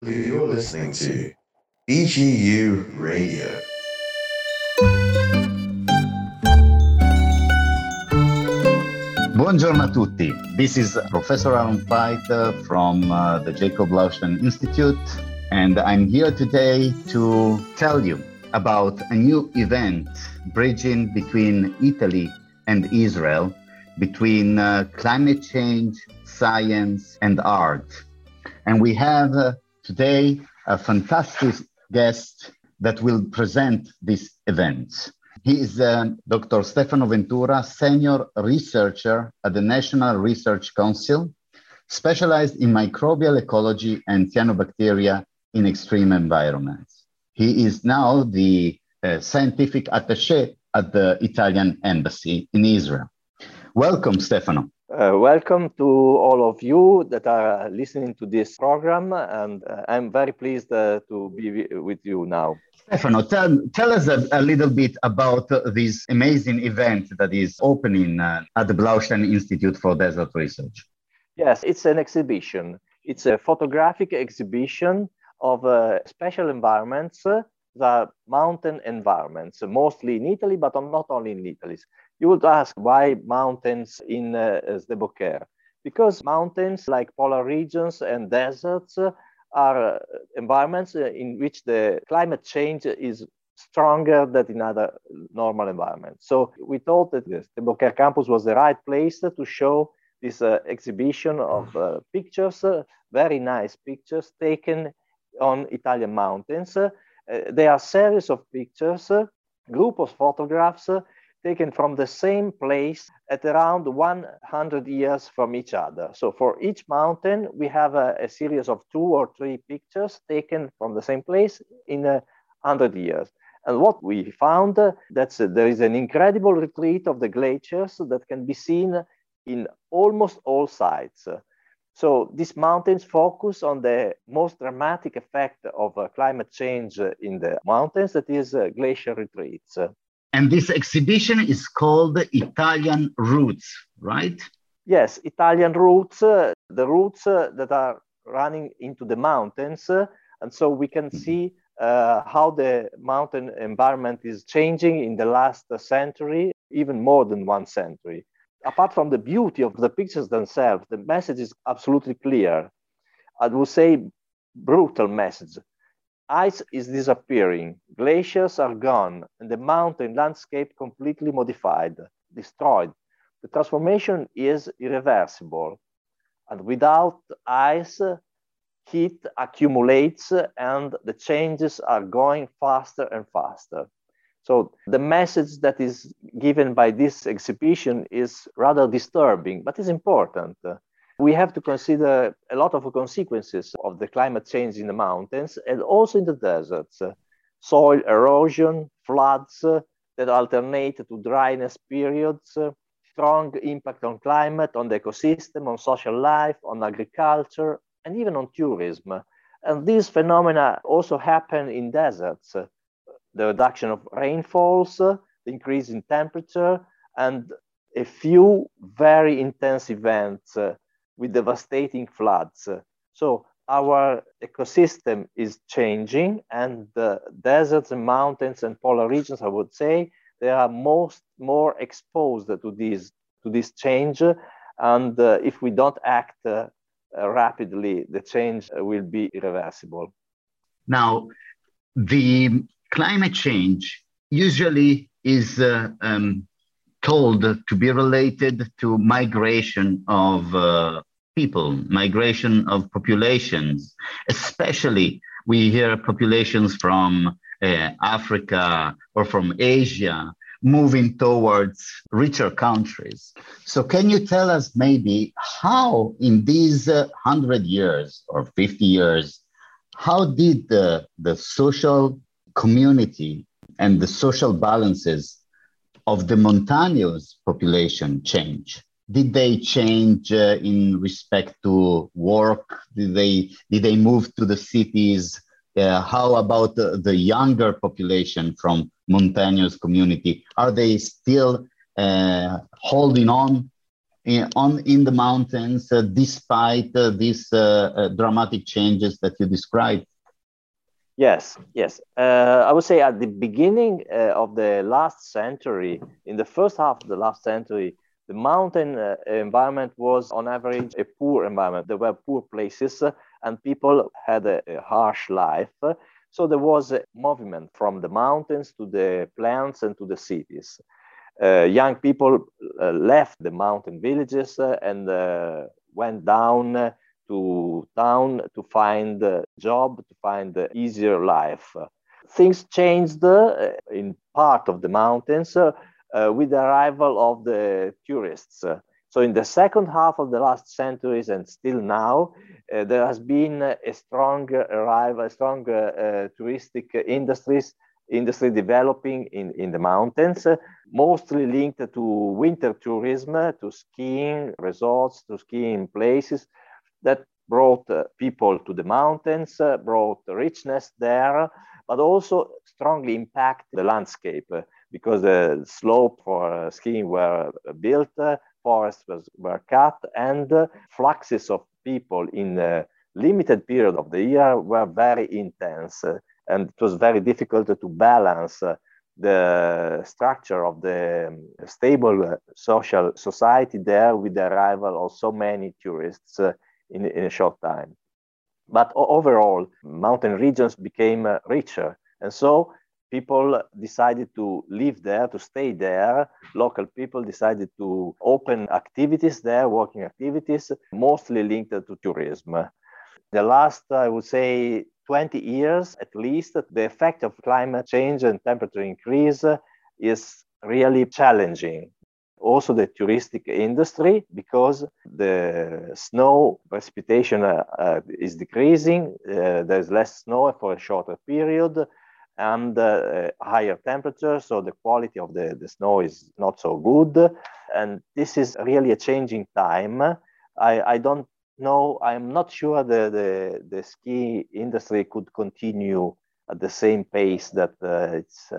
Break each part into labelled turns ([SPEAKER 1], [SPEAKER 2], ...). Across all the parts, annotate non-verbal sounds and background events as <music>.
[SPEAKER 1] You're listening to BGU Radio.
[SPEAKER 2] Buongiorno a tutti. This is Professor Aaron Fait from uh, the Jacob Blaustein Institute, and I'm here today to tell you about a new event bridging between Italy and Israel, between uh, climate change, science, and art. And we have uh, today a fantastic guest that will present this event. He is uh, Dr. Stefano Ventura, senior researcher at the National Research Council, specialized in microbial ecology and cyanobacteria in extreme environments. He is now the uh, scientific attaché at the Italian embassy in Israel. Welcome, Stefano.
[SPEAKER 3] Uh, welcome to all of you that are listening to this program, and uh, I'm very pleased uh, to be with you now.
[SPEAKER 2] Stefano, tell, tell us a, a little bit about uh, this amazing event that is opening uh, at the Blaustein Institute for Desert Research.
[SPEAKER 3] Yes, it's an exhibition. It's a photographic exhibition of uh, special environments, the mountain environments, mostly in Italy, but not only in Italy. You would ask why mountains in uh, Sde Because mountains, like polar regions and deserts, are uh, environments uh, in which the climate change is stronger than in other normal environments. So we thought that the Sde campus was the right place to show this uh, exhibition of uh, pictures, uh, very nice pictures taken on Italian mountains. Uh, they are series of pictures, group of photographs taken from the same place at around 100 years from each other. So for each mountain, we have a, a series of two or three pictures taken from the same place in a 100 years. And what we found uh, that uh, there is an incredible retreat of the glaciers that can be seen in almost all sites. So these mountains focus on the most dramatic effect of uh, climate change in the mountains, that is uh, glacier retreats.
[SPEAKER 2] And this exhibition is called Italian Roots, right?
[SPEAKER 3] Yes, Italian roots, uh, the roots uh, that are running into the mountains. Uh, and so we can mm-hmm. see uh, how the mountain environment is changing in the last century, even more than one century. Apart from the beauty of the pictures themselves, the message is absolutely clear. I would say brutal message. Ice is disappearing, glaciers are gone, and the mountain landscape completely modified, destroyed. The transformation is irreversible. And without ice, heat accumulates and the changes are going faster and faster. So the message that is given by this exhibition is rather disturbing, but is important we have to consider a lot of consequences of the climate change in the mountains and also in the deserts. Soil erosion, floods that alternate to dryness periods, strong impact on climate, on the ecosystem, on social life, on agriculture, and even on tourism. And these phenomena also happen in deserts. The reduction of rainfalls, the increase in temperature, and a few very intense events with devastating floods. So our ecosystem is changing and the deserts and mountains and polar regions, I would say, they are most more exposed to this, to this change. And uh, if we don't act uh, rapidly, the change will be irreversible.
[SPEAKER 2] Now, the climate change usually is uh, um, told to be related to migration of uh, people, migration of populations, especially we hear populations from uh, Africa or from Asia moving towards richer countries. So, can you tell us maybe how, in these uh, 100 years or 50 years, how did the, the social community and the social balances of the mountainous population change? did they change uh, in respect to work? Did they did they move to the cities? Uh, how about the, the, younger population from mountainous community? Are they still uh, holding on in, on in the mountains uh, despite uh, these uh, dramatic changes that you described?
[SPEAKER 3] Yes, yes. Uh, I would say at the beginning uh, of the last century, in the first half of the last century, the mountain uh, environment was on average a poor environment. There were poor places uh, and people had a, a, harsh life. So there was a movement from the mountains to the plants and to the cities. Uh, young people uh, left the mountain villages and went down to town to find a job, to find an easier life. Things changed uh, in part of the mountains uh, uh, with the arrival of the tourists. So in the second half of the last centuries and still now, uh, there has been a strong arrival, a strong uh, touristic industries, industry developing in, in the mountains, uh, mostly linked to winter tourism, to skiing resorts, to skiing places, that brought uh, people to the mountains, uh, brought richness there, but also strongly impact the landscape uh, because the slope for skiing were built, forests was, were cut, and fluxes of people in a limited period of the year were very intense. and it was very difficult to balance the structure of the um, stable social society there with the arrival of so many tourists in, in a short time. But overall, mountain regions became uh, richer. And so people decided to live there, to stay there. Local people decided to open activities there, working activities, mostly linked to tourism. The last, I would say, 20 years at least, the effect of climate change and temperature increase is really challenging also the touristic industry because the snow precipitation uh, uh, is decreasing. Uh, there's less snow for a shorter period and uh, higher temperatures, so the quality of the, the snow is not so good. And this is really a changing time. I, I don't know, I'm not sure the, the, the ski industry could continue at the same pace that uh, it's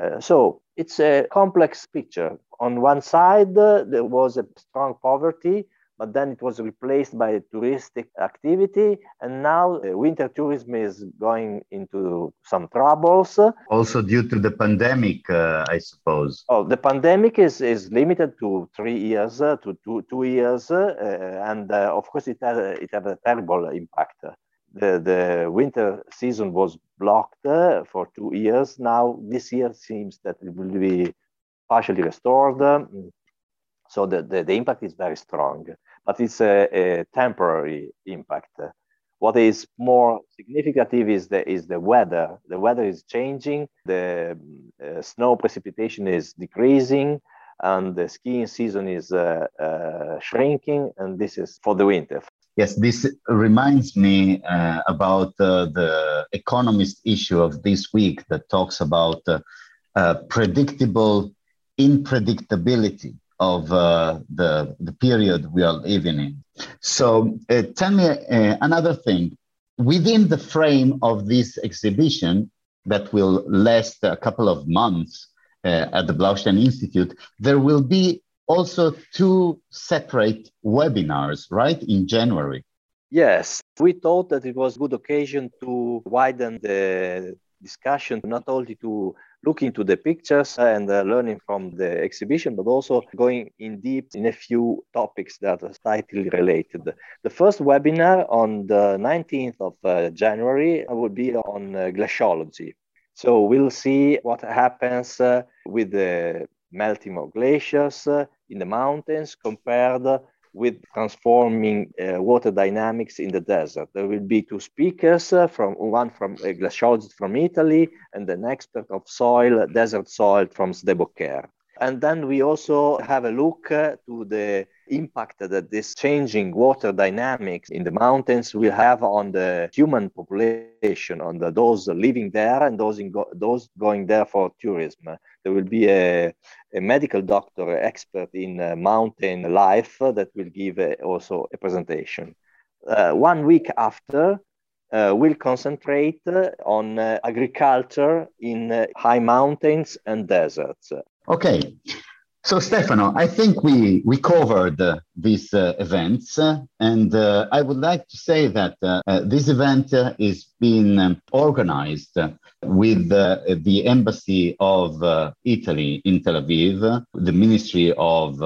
[SPEAKER 3] uh, so it's a complex picture. On one side, uh, there was a strong poverty, but then it was replaced by a touristic activity. And now uh, winter tourism is going into some troubles.
[SPEAKER 2] Also, due to the pandemic, uh, I suppose.
[SPEAKER 3] Oh, the pandemic is, is limited to three years, uh, to two, two years. Uh, and uh, of course, it had, it had a terrible impact the, the winter season was blocked uh, for two years. Now, this year seems that it will be partially restored. So the, the, the impact is very strong, but it's a, a, temporary impact. What is more significant is the, is the weather. The weather is changing, the uh, snow precipitation is decreasing, and the skiing season is uh, uh, shrinking, and this is for the winter.
[SPEAKER 2] Yes, this reminds me uh, about uh, the economist issue of this week that talks about uh, uh predictable unpredictability of uh, the, the period we are living in. So, uh, tell me another thing. Within the frame of this exhibition that will last a couple of months at the Blaustein Institute, there will be also two separate webinars, right, in January.
[SPEAKER 3] Yes, we thought that it was a good occasion to widen the discussion, not only to look into the pictures and uh, learning from the exhibition, but also going in deep in a few topics that are slightly related. The first webinar on the 19th of uh, January will be on uh, glaciology. So we'll see what happens uh, with the melting of glaciers uh, in the mountains compared with transforming uh, water dynamics in the desert. There will be two speakers, uh, from one from a glaciologist from Italy and an expert of soil, desert soil from SDE And then we also have a look uh, to the impact that this changing water dynamics in the mountains will have on the human population, on the, those living there and those, go, those going there for tourism. There will be a, a medical doctor expert in uh, mountain life that will give uh, also a presentation. Uh, one week after, uh, will concentrate uh, on uh, agriculture in high mountains and deserts.
[SPEAKER 2] Okay. So, Stefano, I think we, we covered uh, these uh, events, uh, and uh, I would like to say that uh, uh, this event is being um, organized with the Embassy of Italy in Tel Aviv, the Ministry of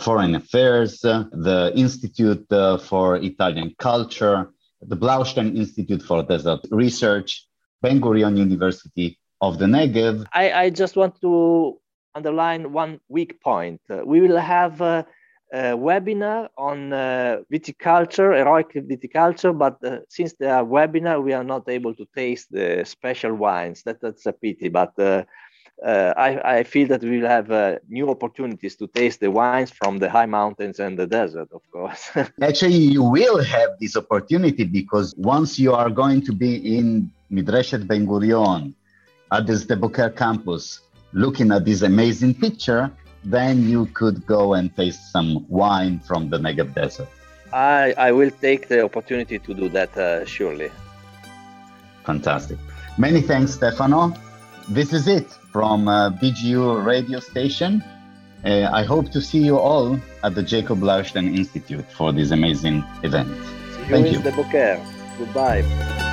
[SPEAKER 2] Foreign Affairs, the Institute for Italian Culture, the Blaustein Institute for Desert Research, Ben Gurion University of the Negev.
[SPEAKER 3] I, I just want to underline one weak point. Uh, we will have a, a webinar on uh, viticulture, heroic viticulture, but uh, since they are webinar, we are not able to taste the special wines. That, that's a pity, but uh, I, I, feel that we will have uh, new opportunities to taste the wines from the high mountains and the desert, of course. <laughs>
[SPEAKER 2] Actually, you will have this opportunity because once you are going to be in Midreshet Ben Gurion at the Sde campus, looking at this amazing picture, then you could go and taste some wine from the Negev Desert.
[SPEAKER 3] I, I will take the opportunity to do that, uh, surely.
[SPEAKER 2] Fantastic. Many thanks, Stefano. This is it from uh, BGU radio station. Uh, I hope to see you all at the Jacob Blaustein Institute for this amazing event.
[SPEAKER 3] See you Thank you. the Goodbye.